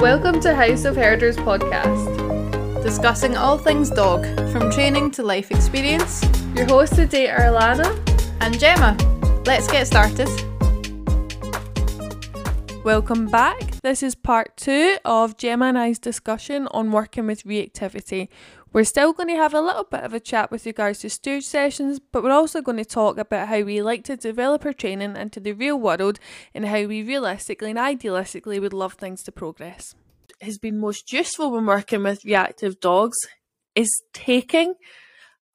Welcome to House of Herders podcast. discussing all things dog, from training to life experience. Your hosts today are Alana. And Gemma, let's get started. Welcome back. This is part two of Gemma and I's discussion on working with reactivity. We're still going to have a little bit of a chat with regards to stooge sessions, but we're also going to talk about how we like to develop our training into the real world and how we realistically and idealistically would love things to progress. Has been most useful when working with reactive dogs is taking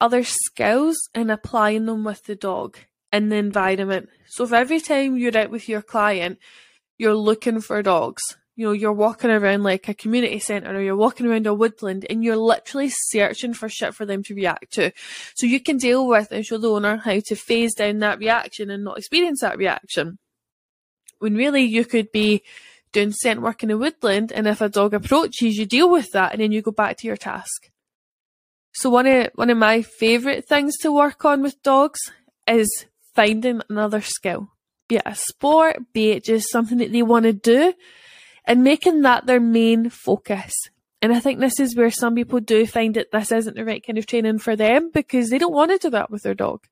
other skills and applying them with the dog in the environment. So if every time you're out with your client, you're looking for dogs, you know, you're walking around like a community centre or you're walking around a woodland and you're literally searching for shit for them to react to. So you can deal with and show the owner how to phase down that reaction and not experience that reaction. When really you could be doing scent work in a woodland and if a dog approaches, you deal with that and then you go back to your task. So one of one of my favourite things to work on with dogs is finding another skill. Be it a sport, be it just something that they want to do, and making that their main focus. And I think this is where some people do find that this isn't the right kind of training for them because they don't want to do that with their dog.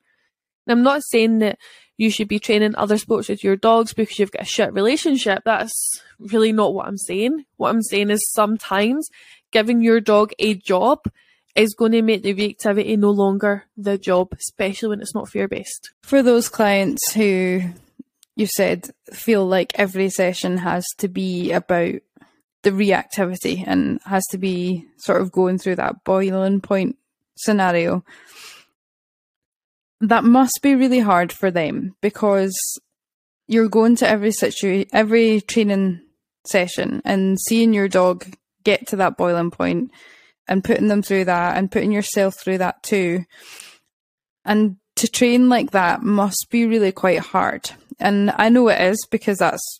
And I'm not saying that you should be training other sports with your dogs because you've got a shit relationship. That's really not what I'm saying. What I'm saying is sometimes giving your dog a job is going to make the reactivity no longer the job, especially when it's not fear based. For those clients who you said feel like every session has to be about the reactivity and has to be sort of going through that boiling point scenario, that must be really hard for them because you're going to every every training session and seeing your dog get to that boiling point and putting them through that and putting yourself through that too. And to train like that must be really quite hard. And I know it is because that's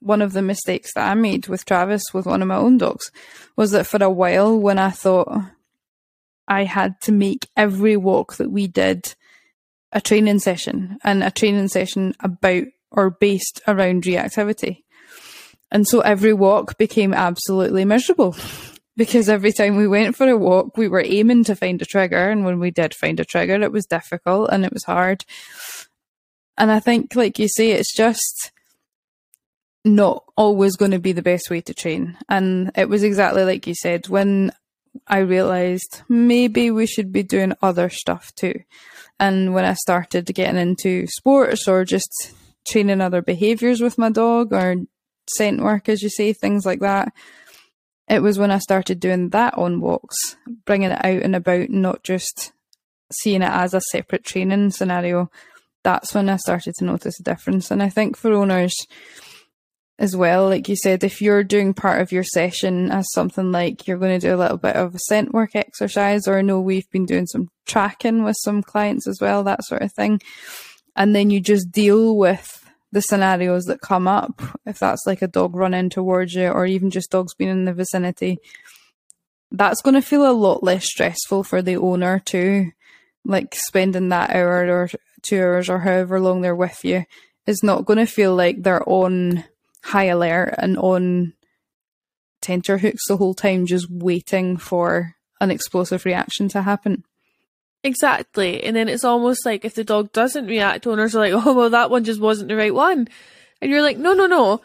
one of the mistakes that I made with Travis with one of my own dogs was that for a while when I thought I had to make every walk that we did a training session and a training session about or based around reactivity. And so every walk became absolutely miserable because every time we went for a walk, we were aiming to find a trigger. And when we did find a trigger, it was difficult and it was hard. And I think, like you say, it's just not always going to be the best way to train. And it was exactly like you said, when I realized maybe we should be doing other stuff too. And when I started getting into sports or just training other behaviors with my dog or scent work, as you say, things like that, it was when I started doing that on walks, bringing it out and about, not just seeing it as a separate training scenario. That's when I started to notice a difference. And I think for owners as well, like you said, if you're doing part of your session as something like you're going to do a little bit of a scent work exercise, or I know we've been doing some tracking with some clients as well, that sort of thing. And then you just deal with the scenarios that come up, if that's like a dog running towards you or even just dogs being in the vicinity, that's going to feel a lot less stressful for the owner too. Like spending that hour or two hours or however long they're with you is not going to feel like they're on high alert and on tenterhooks the whole time, just waiting for an explosive reaction to happen. Exactly. And then it's almost like if the dog doesn't react, owners are like, oh, well, that one just wasn't the right one. And you're like, no, no, no.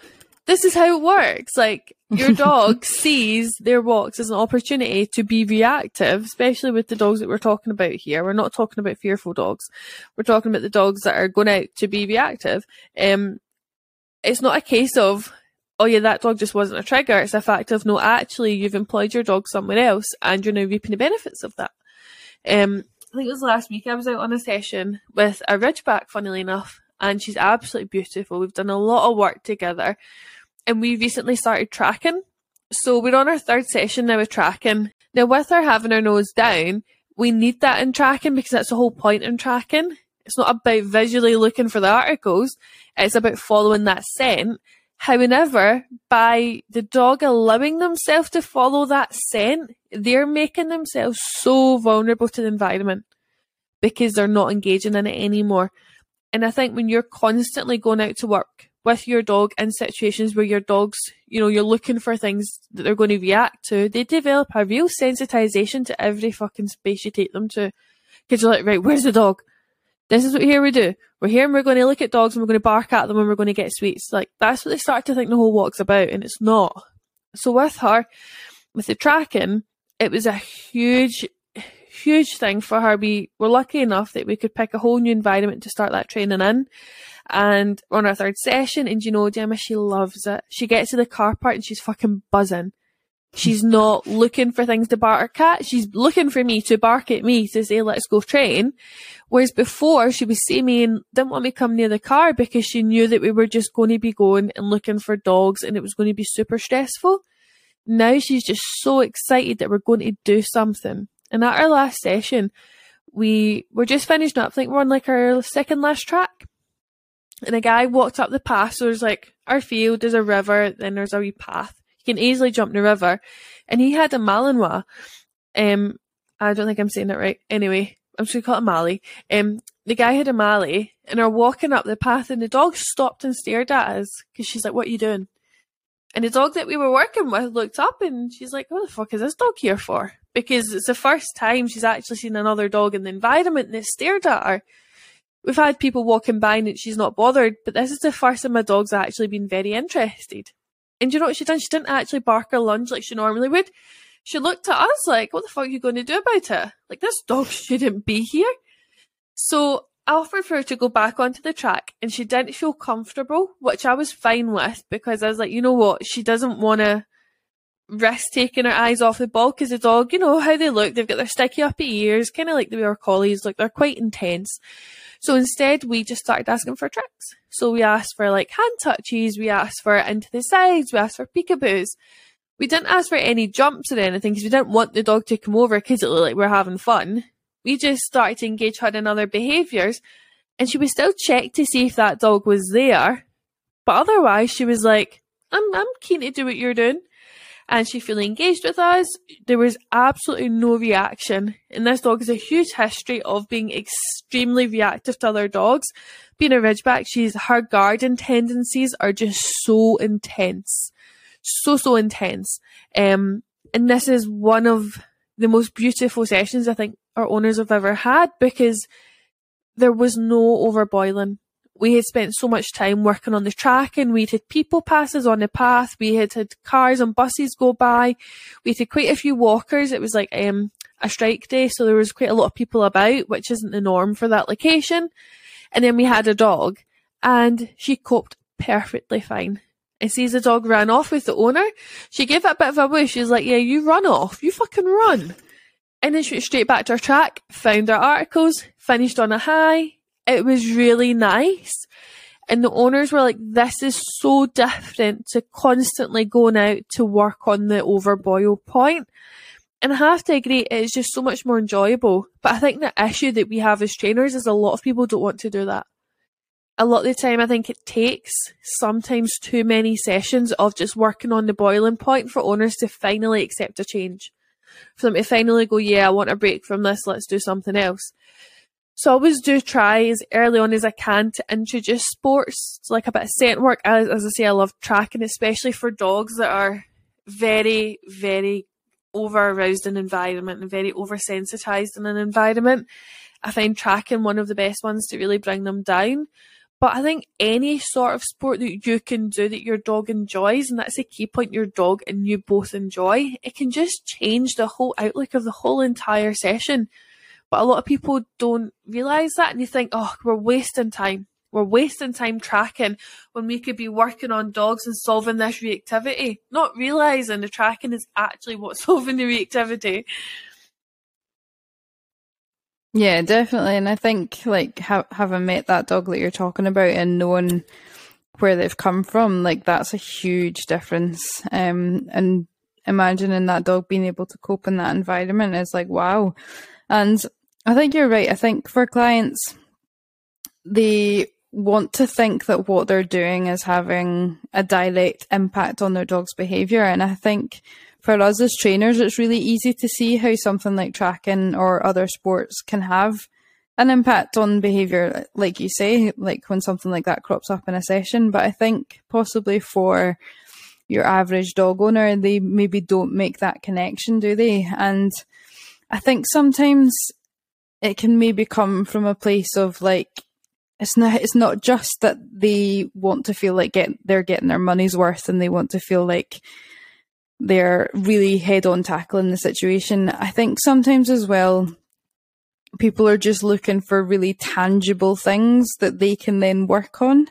This is how it works. Like, your dog sees their walks as an opportunity to be reactive, especially with the dogs that we're talking about here. We're not talking about fearful dogs. We're talking about the dogs that are going out to be reactive. Um, it's not a case of, oh yeah, that dog just wasn't a trigger. It's a fact of, no, actually, you've employed your dog somewhere else and you're now reaping the benefits of that. Um, I think it was last week I was out on a session with a Ridgeback, funnily enough, and she's absolutely beautiful. We've done a lot of work together, and we recently started tracking. So we're on our third session now with tracking. Now, with her having her nose down, we need that in tracking because that's the whole point in tracking. It's not about visually looking for the articles, it's about following that scent. However, by the dog allowing themselves to follow that scent, they're making themselves so vulnerable to the environment because they're not engaging in it anymore. And I think when you're constantly going out to work with your dog in situations where your dog's, you know, you're looking for things that they're going to react to, they develop a real sensitization to every fucking space you take them to. Because you're like, right, where's the dog? This is what here we do. We're here and we're going to look at dogs and we're going to bark at them and we're going to get sweets. Like, that's what they start to think the whole walk's about, and it's not. So with her, with the tracking, it was a huge, huge thing for her. We were lucky enough that we could pick a whole new environment to start that training in. And on our third session, and you know, Gemma, she loves it. She gets to the car park and she's fucking buzzing. She's not looking for things to bark at. She's looking for me to bark at me to say, let's go train. Whereas before she would see me and didn't want me to come near the car because she knew that we were just going to be going and looking for dogs and it was going to be super stressful. Now she's just so excited that we're going to do something. And at our last session, we were just finishing up. I think we're on like our second last track and a guy walked up the path. So there's like our field, there's a river, then there's a wee path. You can easily jump the river. And he had a Malinois. Um, I don't think I'm saying it right. Anyway, I'm just gonna call it Mali. Um, the guy had a Mali and are walking up the path and the dog stopped and stared at us because she's like, what are you doing? And the dog that we were working with looked up and she's like, what the fuck is this dog here for? Because it's the first time she's actually seen another dog in the environment and it stared at her we've had people walking by and she's not bothered, but this is the first time my dog's actually been very interested. And you know what she done? She didn't actually bark or lunge like she normally would. She looked at us like, what the fuck are you going to do about it? Like, this dog shouldn't be here. So offered for her to go back onto the track and she didn't feel comfortable, which I was fine with because I was like, you know what? She doesn't want to risk taking her eyes off the ball because the dog, you know how they look. They've got their sticky uppy ears, kind of like the way our collies look. They're quite intense. So instead, we just started asking for tricks. So we asked for like hand touches, we asked for into the sides, we asked for peekaboos. We didn't ask for any jumps or anything because we didn't want the dog to come over because it looked like we are having fun. We just started to engage her in other behaviours and she was still check to see if that dog was there. But otherwise, she was like, I'm, I'm keen to do what you're doing and she fully engaged with us. There was absolutely no reaction. And this dog has a huge history of being extremely reactive to other dogs. Being a Ridgeback, she's her guarding tendencies are just so intense. So, so intense. Um, and this is one of the most beautiful sessions I think our owners have ever had because there was no overboiling we had spent so much time working on the track and we'd had people passes on the path. We had had cars and buses go by. We had quite a few walkers. It was like um, a strike day, so there was quite a lot of people about, which isn't the norm for that location. And then we had a dog and she coped perfectly fine. And sees the dog ran off with the owner. She gave it a bit of a whoosh. She's like, yeah, you run off. You fucking run. And then straight back to her track, found our articles, finished on a high, it was really nice. And the owners were like, this is so different to constantly going out to work on the overboil point. And I have to agree, it's just so much more enjoyable. But I think the issue that we have as trainers is a lot of people don't want to do that. A lot of the time, I think it takes sometimes too many sessions of just working on the boiling point for owners to finally accept a change. For them to finally go, yeah, I want a break from this, let's do something else. So I always do try as early on as I can to introduce sports, to like a bit of scent work. As, as I say, I love tracking, especially for dogs that are very, very over aroused in environment and very oversensitized in an environment. I find tracking one of the best ones to really bring them down. But I think any sort of sport that you can do that your dog enjoys, and that's a key point your dog and you both enjoy, it can just change the whole outlook of the whole entire session. But a lot of people don't realise that and you think, oh, we're wasting time. We're wasting time tracking when we could be working on dogs and solving this reactivity. Not realising the tracking is actually what's solving the reactivity. Yeah, definitely. And I think like ha- having met that dog that you're talking about and knowing where they've come from, like that's a huge difference. Um, and imagining that dog being able to cope in that environment is like wow. And I think you're right. I think for clients, they want to think that what they're doing is having a direct impact on their dog's behavior. And I think for us as trainers, it's really easy to see how something like tracking or other sports can have an impact on behavior, like you say, like when something like that crops up in a session. But I think possibly for your average dog owner, they maybe don't make that connection, do they? And I think sometimes it can maybe come from a place of like, it's not it's not just that they want to feel like get they're getting their money's worth and they want to feel like they're really head on tackling the situation. I think sometimes as well people are just looking for really tangible things that they can then work on.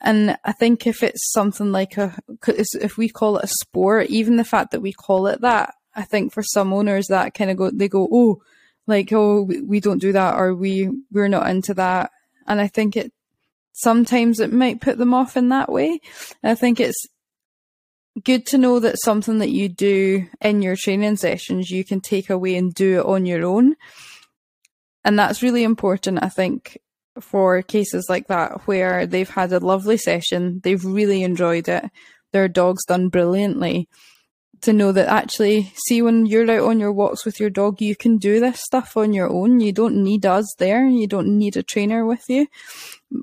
And I think if it's something like a, if we call it a sport, even the fact that we call it that, I think for some owners that kind of go, they go, oh, like, oh, we don't do that or we, we're not into that. And I think it, sometimes it might put them off in that way. I think it's good to know that something that you do in your training sessions, you can take away and do it on your own. And that's really important, I think, for cases like that where they've had a lovely session, they've really enjoyed it, their dog's done brilliantly. To know that actually, see, when you're out on your walks with your dog, you can do this stuff on your own. You don't need us there. You don't need a trainer with you.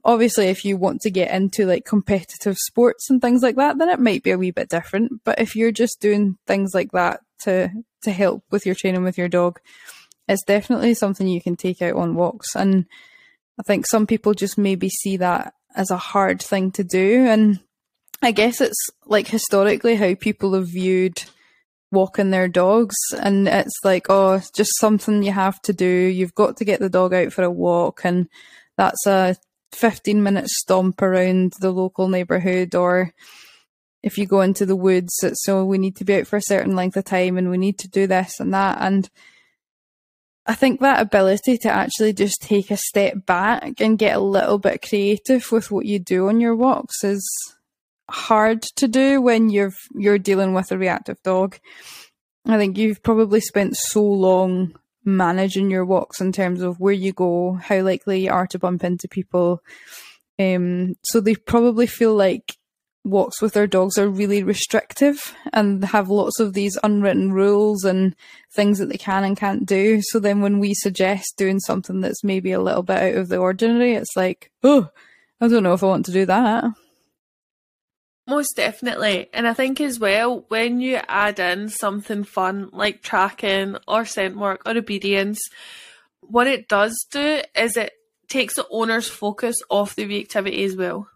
Obviously, if you want to get into like competitive sports and things like that, then it might be a wee bit different. But if you're just doing things like that to to help with your training with your dog, it's definitely something you can take out on walks. And I think some people just maybe see that as a hard thing to do. And I guess it's like historically how people have viewed walking their dogs. And it's like, oh, it's just something you have to do. You've got to get the dog out for a walk. And that's a 15 minute stomp around the local neighborhood or if you go into the woods, so oh, we need to be out for a certain length of time and we need to do this and that. And I think that ability to actually just take a step back and get a little bit creative with what you do on your walks is hard to do when you're you're dealing with a reactive dog. I think you've probably spent so long managing your walks in terms of where you go, how likely you are to bump into people. Um, so they probably feel like walks with their dogs are really restrictive and have lots of these unwritten rules and things that they can and can't do. So then when we suggest doing something that's maybe a little bit out of the ordinary, it's like, oh, I don't know if I want to do that. Most definitely. And I think as well, when you add in something fun like tracking or scent work or obedience, what it does do is it takes the owner's focus off the reactivity as well.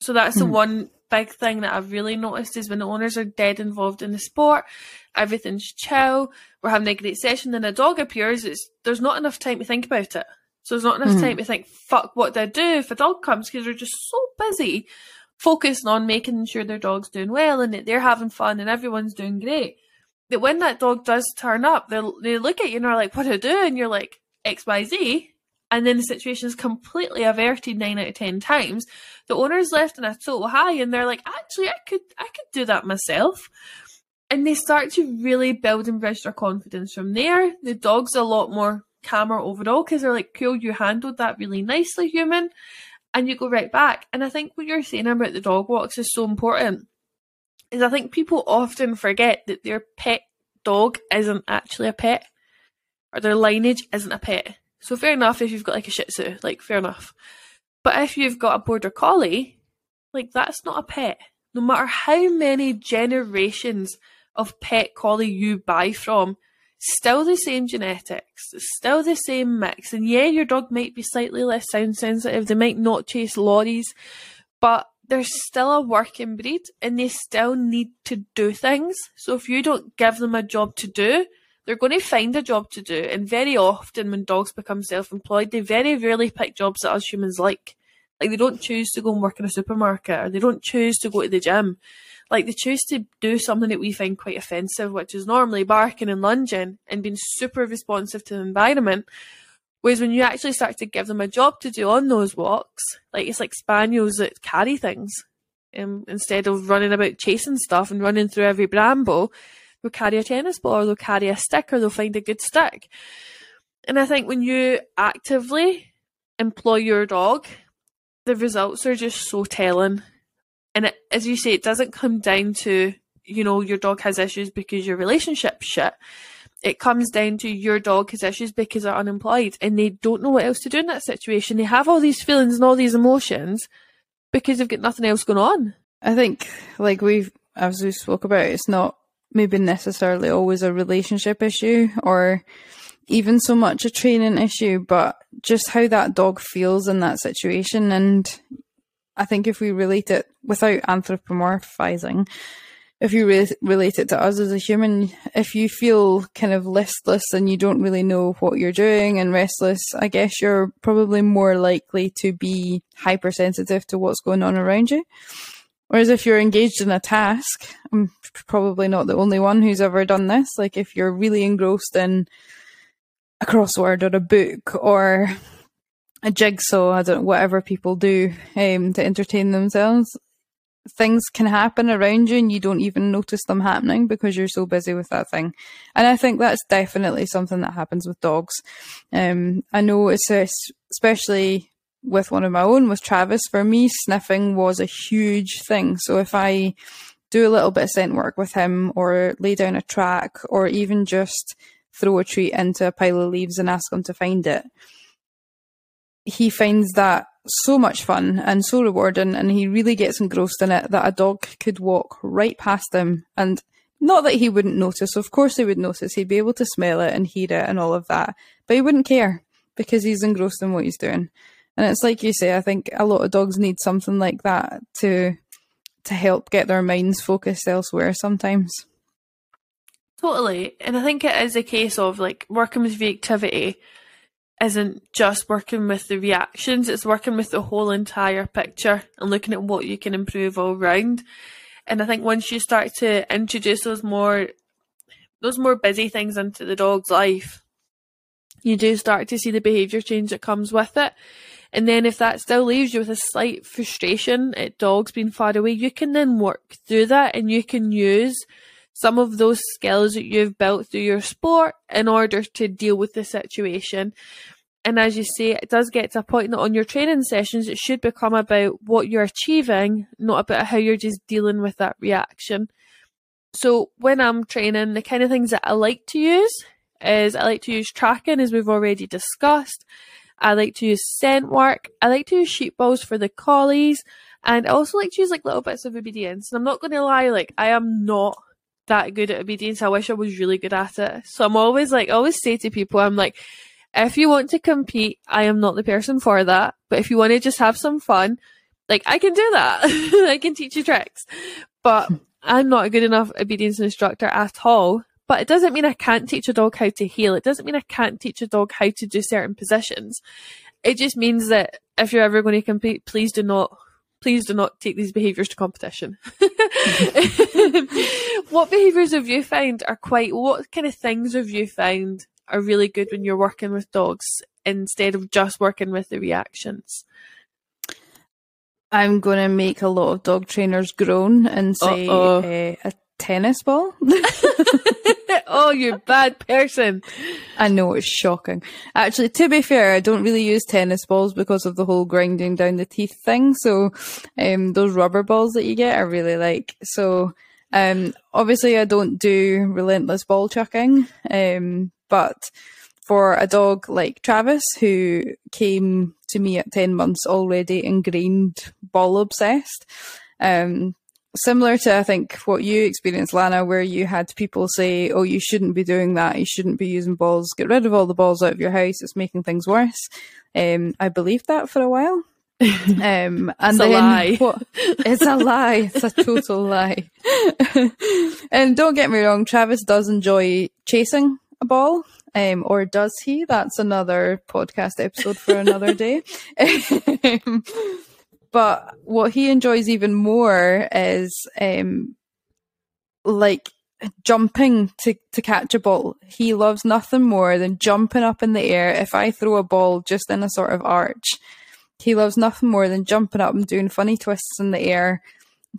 So that's mm. the hmm. one big thing that I've really noticed is when the owners are dead involved in the sport, everything's chill, we're having a great session, then a dog appears, it's there's not enough time to think about it. So there's not enough mm-hmm. time to think, fuck, what do I do if a dog comes? Because they're just so busy focusing on making sure their dog's doing well and that they're having fun and everyone's doing great. That when that dog does turn up, they they look at you and are like, what do I do? And you're like, XYZ and then the situation is completely averted nine out of ten times. The owner's left in a total high, and they're like, "Actually, I could, I could do that myself." And they start to really build and bridge their confidence from there. The dog's a lot more calmer overall because they're like, "Cool, you handled that really nicely, human," and you go right back. And I think what you're saying about the dog walks is so important. Is I think people often forget that their pet dog isn't actually a pet, or their lineage isn't a pet so fair enough if you've got like a Shih Tzu, like fair enough. But if you've got a Border Collie, like that's not a pet. No matter how many generations of pet collie you buy from, still the same genetics, still the same mix. And yeah, your dog might be slightly less sound sensitive, they might not chase lorries, but they're still a working breed and they still need to do things. So if you don't give them a job to do, they're going to find a job to do. And very often, when dogs become self employed, they very rarely pick jobs that us humans like. Like, they don't choose to go and work in a supermarket or they don't choose to go to the gym. Like, they choose to do something that we find quite offensive, which is normally barking and lunging and being super responsive to the environment. Whereas when you actually start to give them a job to do on those walks, like it's like spaniels that carry things um, instead of running about chasing stuff and running through every bramble, they'll carry a tennis ball or they'll carry a stick or they'll find a good stick. And I think when you actively employ your dog, the results are just so telling. And it, as you say, it doesn't come down to, you know, your dog has issues because your relationship's shit. it comes down to your dog has issues because they're unemployed and they don't know what else to do in that situation. They have all these feelings and all these emotions because they've got nothing else going on. I think, like we've, as we spoke about, it's not maybe necessarily always a relationship issue or even so much a training issue, but just how that dog feels in that situation. And I think if we relate it without anthropomorphizing, if you re- relate it to us as a human, if you feel kind of listless and you don't really know what you're doing and restless, I guess you're probably more likely to be hypersensitive to what's going on around you. Whereas if you're engaged in a task, I'm probably not the only one who's ever done this. Like if you're really engrossed in a crossword or a book or a jigsaw, I don't whatever people do um, to entertain themselves, things can happen around you and you don't even notice them happening because you're so busy with that thing. And I think that's definitely something that happens with dogs. Um, I know it's especially with one of my own, with Travis, for me, sniffing was a huge thing. So if I do a little bit of scent work with him or lay down a track or even just throw a treat into a pile of leaves and ask him to find it, he finds that so much fun and so rewarding and he really gets engrossed in it that a dog could walk right past him and not that he wouldn't notice, of course he would notice, he'd be able to smell it and hear it and all of that, but he wouldn't care because he's engrossed in what he's doing. And it's like you say, I think a lot of dogs need something like that to to help get their minds focused elsewhere sometimes. Totally. And I think it is a case of like working with reactivity isn't just working with the reactions, it's working with the whole entire picture and looking at what you can improve all round. And I think once you start to introduce those more those more busy things into the dog's life, you do start to see the behaviour change that comes with it. And then if that still leaves you with a slight frustration at dogs being far away, you can then work through that and you can use some of those skills that you've built through your sport in order to deal with the situation. And as you say, it does get to a point that on your training sessions, it should become about what you're achieving, not about how you're just dealing with that reaction. So when I'm training, the kind of things that I like to use is I like to use tracking, as we've already discussed. I like to use scent work. I like to use sheep balls for the collies. And I also like to use like little bits of obedience. And I'm not going to lie, like I am not that good at obedience. I wish I was really good at it. So I'm always like, I always say to people, I'm like, if you want to compete, I am not the person for that. But if you want to just have some fun, like I can do that. I can teach you tricks. But I'm not a good enough obedience instructor at all. But it doesn't mean I can't teach a dog how to heel. It doesn't mean I can't teach a dog how to do certain positions. It just means that if you're ever going to compete, please do not please do not take these behaviours to competition. what behaviours have you found are quite, what kind of things have you found are really good when you're working with dogs instead of just working with the reactions? I'm going to make a lot of dog trainers groan and say uh, a tennis ball. oh, you bad person. I know it's shocking. Actually, to be fair, I don't really use tennis balls because of the whole grinding down the teeth thing. So, um, those rubber balls that you get, I really like. So, um, obviously I don't do relentless ball chucking. Um, but for a dog like Travis, who came to me at 10 months already ingrained ball obsessed, um, similar to I think what you experienced, Lhanna, where you had people say, "Oh, you shouldn't be doing that. You shouldn't be using balls. Get rid of all the balls out of your house. It's making things worse." Um, I believed that for a while. Um, and it's then a lie. What, it's a lie. It's a total lie. and don't get me wrong, Travis does enjoy chasing a ball. Um, or does he? That's another podcast episode for another day. But what he enjoys even more is um, like jumping to, to catch a ball. He loves nothing more than jumping up in the air. If I throw a ball just in a sort of arch, he loves nothing more than jumping up and doing funny twists in the air.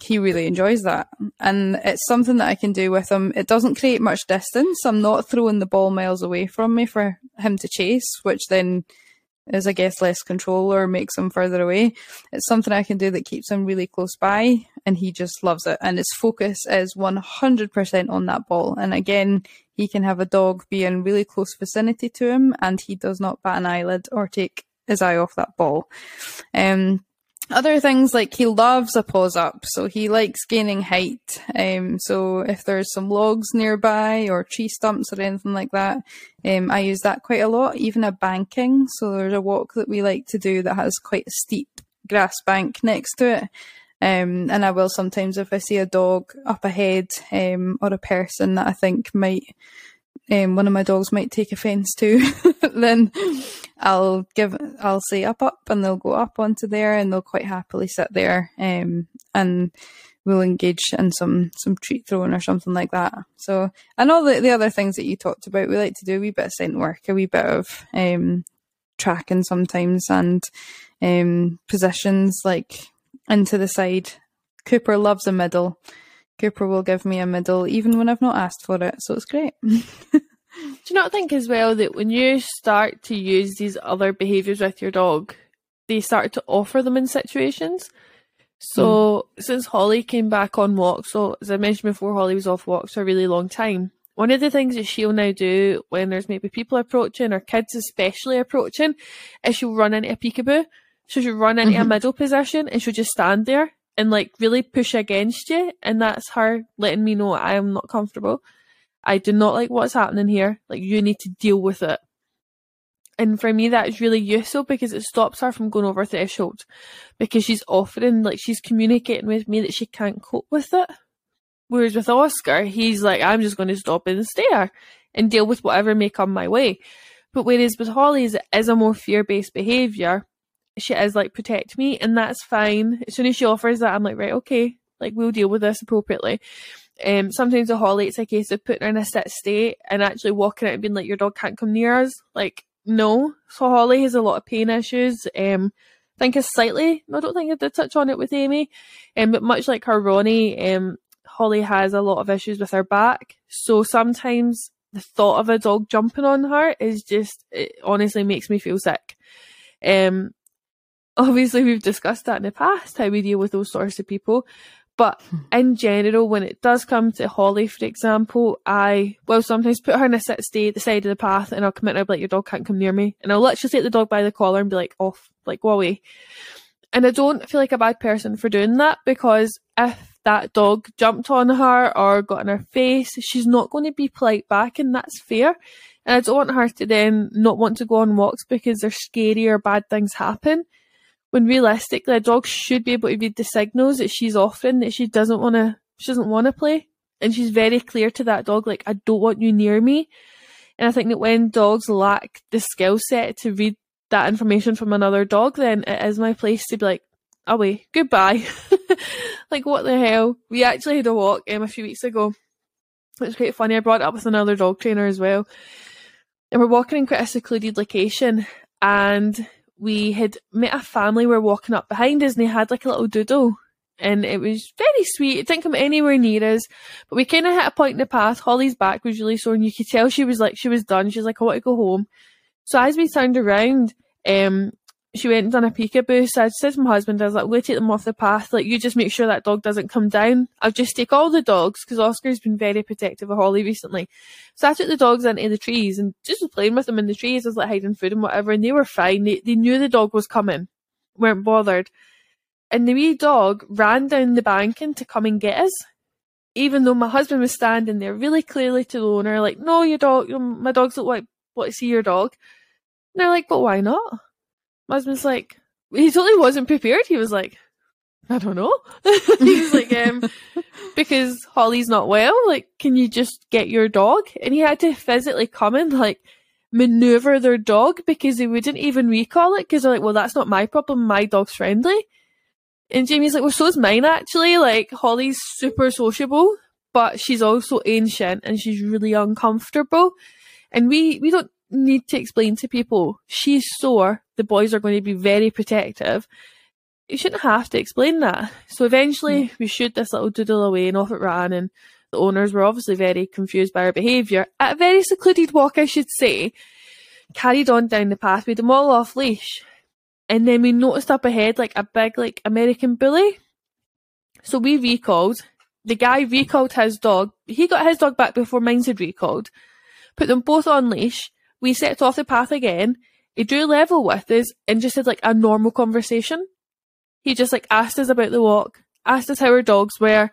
He really enjoys that. And it's something that I can do with him. It doesn't create much distance. I'm not throwing the ball miles away from me for him to chase, which then is, I guess, less control or makes him further away. It's something I can do that keeps him really close by, and he just loves it. And his focus is 100% on that ball. And again, he can have a dog be in really close vicinity to him, and he does not bat an eyelid or take his eye off that ball. Um, other things like he loves a paws up, so he likes gaining height. Um, so if there's some logs nearby or tree stumps or anything like that, um, I use that quite a lot. Even a banking. So there's a walk that we like to do that has quite a steep grass bank next to it. Um, and I will sometimes if I see a dog up ahead um, or a person that I think might um, one of my dogs might take offence to, then I'll give I'll say up up and they'll go up onto there and they'll quite happily sit there um, and we'll engage in some some treat throwing or something like that. So and all the, the other things that you talked about, we like to do a wee bit of scent work, a wee bit of um, tracking sometimes and um, positions like into the side. Cooper loves a middle. Cooper will give me a middle even when I've not asked for it, so it's great. Do you not think as well that when you start to use these other behaviours with your dog, they start to offer them in situations? So mm. since Holly came back on walks, so as I mentioned before, Holly was off walks for a really long time. One of the things that she'll now do when there's maybe people approaching or kids especially approaching is she'll run into a peekaboo. So she'll run into mm-hmm. a middle position and she'll just stand there and like really push against you and that's her letting me know I am not comfortable. I do not like what's happening here. Like you need to deal with it. And for me that is really useful because it stops her from going over threshold. Because she's offering like she's communicating with me that she can't cope with it. Whereas with Oscar, he's like, I'm just going to stop and stare and deal with whatever may come my way. But whereas with Holly's, it is a more fear based behaviour she is like protect me and that's fine. As soon as she offers that, I'm like, right, okay, like we'll deal with this appropriately. Um, sometimes with Holly, it's a case of putting her in a sit state and actually walking out and being like, your dog can't come near us. Like, no. So Holly has a lot of pain issues. Um, I think is slightly, I don't think I did touch on it with Amy, um, but much like her Ronnie, um, Holly has a lot of issues with her back. So sometimes the thought of a dog jumping on her is just, it honestly makes me feel sick. Um, obviously we've discussed that in the past, how we deal with those sorts of people. But hmm. in general, when it does come to Holly, for example, I will sometimes put her in a sit stay at the side of the path and I'll come in and I'll be like, your dog can't come near me. And I'll literally take the dog by the collar and be like, off, like, go away. And I don't feel like a bad person for doing that because if that dog jumped on her or got in her face, she's not going to be polite back and that's fair. And I don't want her to then not want to go on walks because there's scary or bad things happen when realistically a dog should be able to read the signals that she's offering that she doesn't want to she doesn't want to play. And she's very clear to that dog like I don't want you near me. And I think that when dogs lack the skill set to read that information from another dog then it is my place to be like away goodbye. Like what the hell? We actually had a walk um, a few weeks ago. It was quite funny. I brought it up with another dog trainer as well. And we're walking in quite a secluded location and we had met a family were walking up behind us and they had like a little doodle and it was very sweet. It didn't come anywhere near us, but we kind of hit a point in the path. Holly's back was really sore and you could tell she was like, she was done. She was like, I want to go home. So as we turned around, um, she went and done a peekaboo. So I said to my husband, I was like, we'll take them off the path. Like, you just make sure that dog doesn't come down. I'll just take all the dogs because Oscar's been very protective of Holly recently. So I took the dogs into the trees and just was playing with them in the trees. I was like hiding food and whatever. And they were fine. They, they knew the dog was coming, weren't bothered. And the wee dog ran down the banking to come and get us. Even though my husband was standing there really clearly to the owner, like, no, your dog, my dogs look like, what, see your dog. And they're like, but why not? My husband's like, he totally wasn't prepared. He was like, I don't know. he was like, um, because Holly's not well, like, can you just get your dog? And he had to physically come and like maneuver their dog because they wouldn't even recall it because they're like, well, that's not my problem. My dog's friendly. And Jamie's like, well, so is mine actually. Like, Holly's super sociable, but she's also ancient and she's really uncomfortable. And we, we don't need to explain to people she's sore, the boys are going to be very protective. You shouldn't have to explain that. So eventually mm. we shoot this little doodle away and off it ran and the owners were obviously very confused by our behaviour at a very secluded walk, I should say. carried on down the path with them all off leash. And then we noticed up ahead like a big like American bully. So we recalled. The guy recalled his dog. He got his dog back before mine had recalled. Put them both on leash. We set off the path again. He drew level with us and just had like a normal conversation. He just like asked us about the walk, asked us how our dogs were,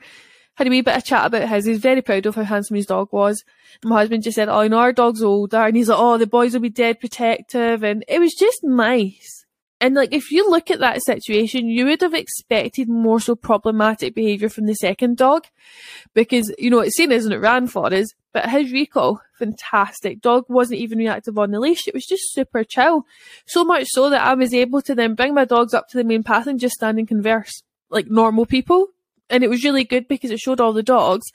had a wee bit of chat about his. He's very proud of how handsome his dog was. And my husband just said, Oh, you know, our dog's older. And he's like, Oh, the boys will be dead protective. And it was just nice. And like, if you look at that situation, you would have expected more so problematic behaviour from the second dog. Because, you know, it's seen as it ran for us, but his recall, fantastic. Dog wasn't even reactive on the leash. It was just super chill. So much so that I was able to then bring my dogs up to the main path and just stand and converse like normal people and it was really good because it showed all the dogs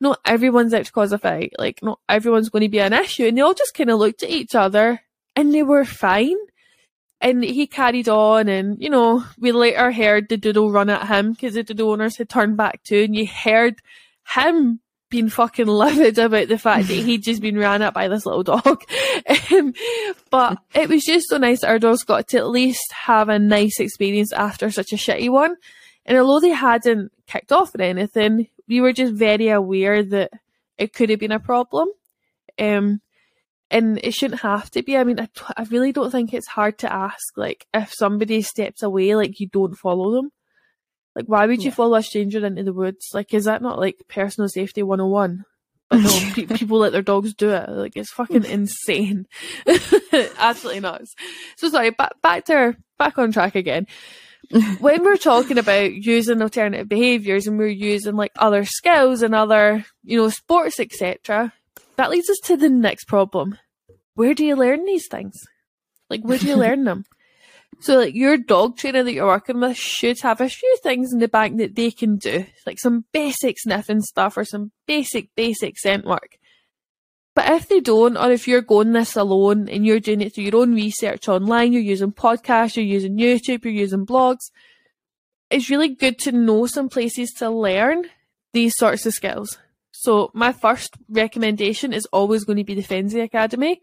not everyone's out to cause a fight like not everyone's going to be an issue and they all just kind of looked at each other and they were fine and he carried on and you know we later heard the doodle run at him because the doodle owners had turned back too and you heard him being fucking livid about the fact that he'd just been ran at by this little dog. Um, but it was just so nice that our dogs got to at least have a nice experience after such a shitty one. And although they hadn't kicked off or anything, we were just very aware that it could have been a problem. Um, and it shouldn't have to be. I mean, I, I really don't think it's hard to ask, like, if somebody steps away, like, you don't follow them. Like, why would you yeah. follow a stranger into the woods? Like, is that not, like, personal safety 101? But no, pe- people let their dogs do it. Like, it's fucking insane. Absolutely nuts. So sorry, back, back to our, back on track again when we're talking about using alternative behaviours and we're using like other skills and other, you know, sports, etc., that leads us to the next problem. Where do you learn these things? Like, where do you learn them? So, like, your dog trainer that you're working with should have a few things in the bank that they can do, like some basic sniffing stuff or some basic, basic scent work. But if they don't, or if you're going this alone and you're doing it through your own research online, you're using podcasts, you're using YouTube, you're using blogs, it's really good to know some places to learn these sorts of skills. So my first recommendation is always going to be the Fenzi Academy.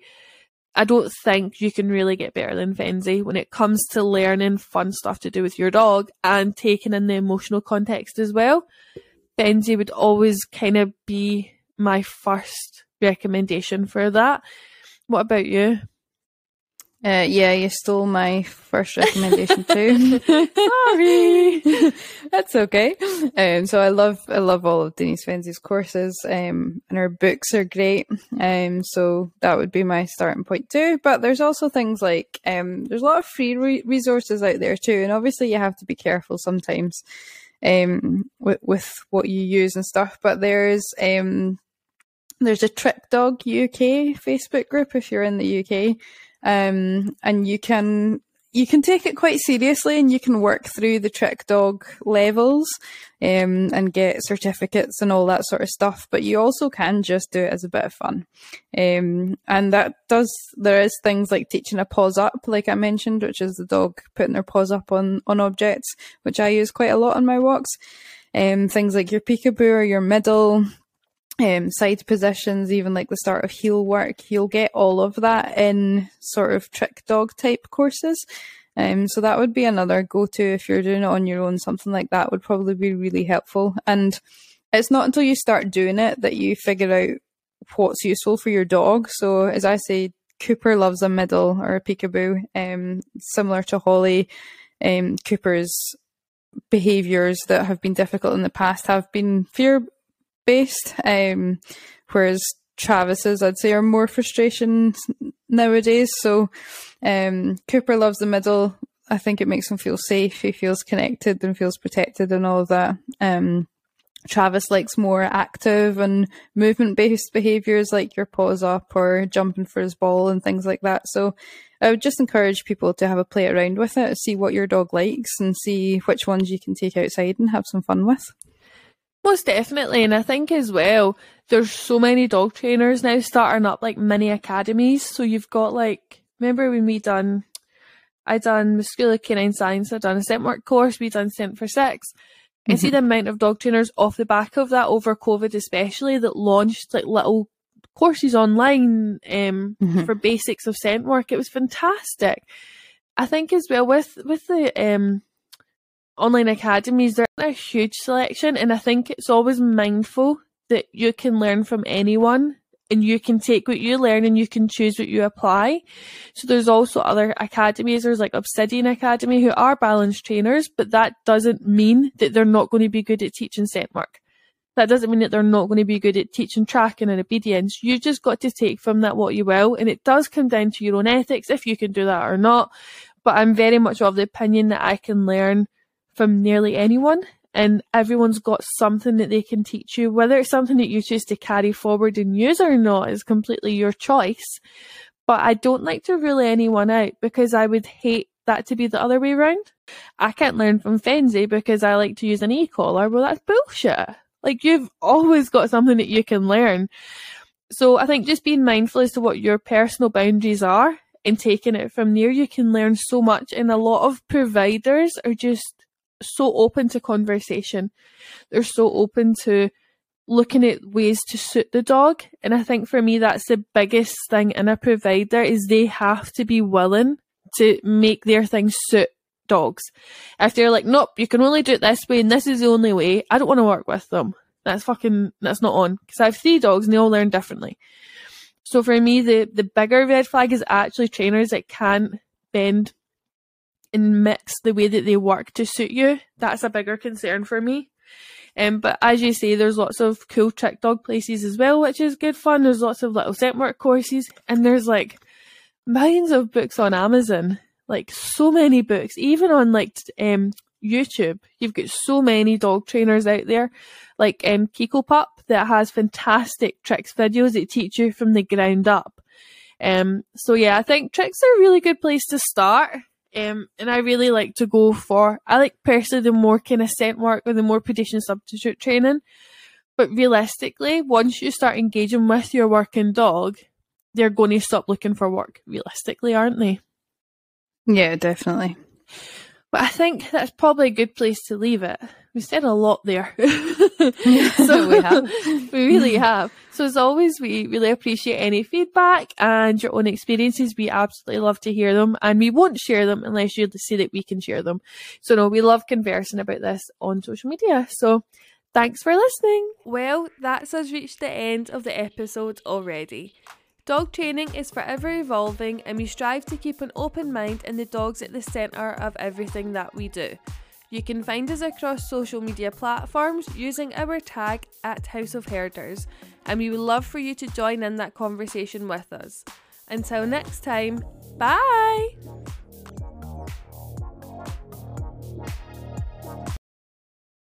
I don't think you can really get better than Fenzi when it comes to learning fun stuff to do with your dog and taking in the emotional context as well. Fenzi would always kind of be my first recommendation for that. What about you? Uh, yeah, you stole my first recommendation too. Sorry, that's okay. Um, so I love I love all of Denise Fenzi's courses, um, and her books are great. Um, so that would be my starting point too. But there's also things like um, there's a lot of free re- resources out there too, and obviously you have to be careful sometimes um, with with what you use and stuff. But there's um there's a Trick Dog UK Facebook group if you're in the UK, um, and you can you can take it quite seriously and you can work through the trick dog levels um, and get certificates and all that sort of stuff but you also can just do it as a bit of fun. Um, and that does there is things like teaching a paws up like i mentioned which is the dog putting their paws up on on objects which i use quite a lot on my walks. Um, things like your peekaboo or your middle um, side positions, even like the start of heel work, you'll get all of that in sort of trick dog type courses. Um, so that would be another go to if you're doing it on your own. Something like that would probably be really helpful. And it's not until you start doing it that you figure out what's useful for your dog. So as I say, Cooper loves a middle or a peekaboo. Um, similar to Holly, um, Cooper's behaviors that have been difficult in the past have been fear based, um, whereas Travis's, I'd say, are more frustration nowadays. So um, Cooper loves the middle. I think it makes him feel safe. He feels connected and feels protected and all of that. Um, Travis likes more active and movement based behaviors like your paws up or jumping for his ball and things like that. So I would just encourage people to have a play around with it, see what your dog likes and see which ones you can take outside and have some fun with. Most definitely, and I think as well, there's so many dog trainers now starting up like mini academies. So you've got like, remember when we done, I done muscular canine science, I done a scent work course, we done scent for six. Mm-hmm. And see the amount of dog trainers off the back of that over COVID, especially that launched like little courses online um, Mhm. for basics of scent work. It was fantastic. I think as well with with the um, online academies, there's a huge selection, and I think it's always mindful that you can learn from anyone. And you can take what you learn and you can choose what you apply. So there's also other academies. There's like Obsidian Academy who are balanced trainers, but that doesn't mean that they're not going to be good at teaching scent work. That doesn't mean that they're not going to be good at teaching tracking and obedience. You just got to take from that what you will. And it does come down to your own ethics if you can do that or not. But I'm very much of the opinion that I can learn from nearly anyone and everyone's got something that they can teach you. Whether it's something that you choose to carry forward and use or not is completely your choice. But I don't like to rule anyone out because I would hate that to be the other way around. I can't learn from Fenzi because I like to use an e-collar. Well, that's bullshit. Like you've always got something that you can learn. So I think just being mindful as to what your personal boundaries are and taking it from there, you can learn so much. And a lot of providers are just so open to conversation. They're so open to looking at ways to suit the dog. And I think for me, that's the biggest thing in a provider is they have to be willing to make their thing suit dogs. If they're like, nope, you can only do it this way and this is the only way, I don't want to work with them. That's fucking, that's not on. Because I have three dogs and they all learn differently. So for me, the, the bigger red flag is actually trainers that can't bend and mix the way that they work to suit you. That's a bigger concern for me. Um, but as you say, there's lots of cool trick dog places as well, which is good fun. There's lots of little scent work courses, and there's like millions of books on Amazon. Like so many books, even on like um YouTube, you've got so many dog trainers out there, like um Kiko Pup that has fantastic tricks videos that teach you from the ground up. Um, so yeah, I think tricks are a really good place to start. Um, and I really like to go for, I like personally the more kind of scent work or the more predation substitute training. But realistically, once you start engaging with your working dog, they're going to stop looking for work, realistically, aren't they? Yeah, definitely. But I think that's probably a good place to leave it. We said a lot there. So we have. we really have. So as always, we really appreciate any feedback and your own experiences. We absolutely love to hear them and we won't share them unless you say that we can share them. So no, we love conversing about this on social media. So thanks for listening. Well, that's us reached the end of the episode already. Dog training is forever evolving and we strive to keep an open mind and the dogs at the centre of everything that we do. You can find us across social media platforms using our tag at House of Herders, and we would love for you to join in that conversation with us. Until next time, bye!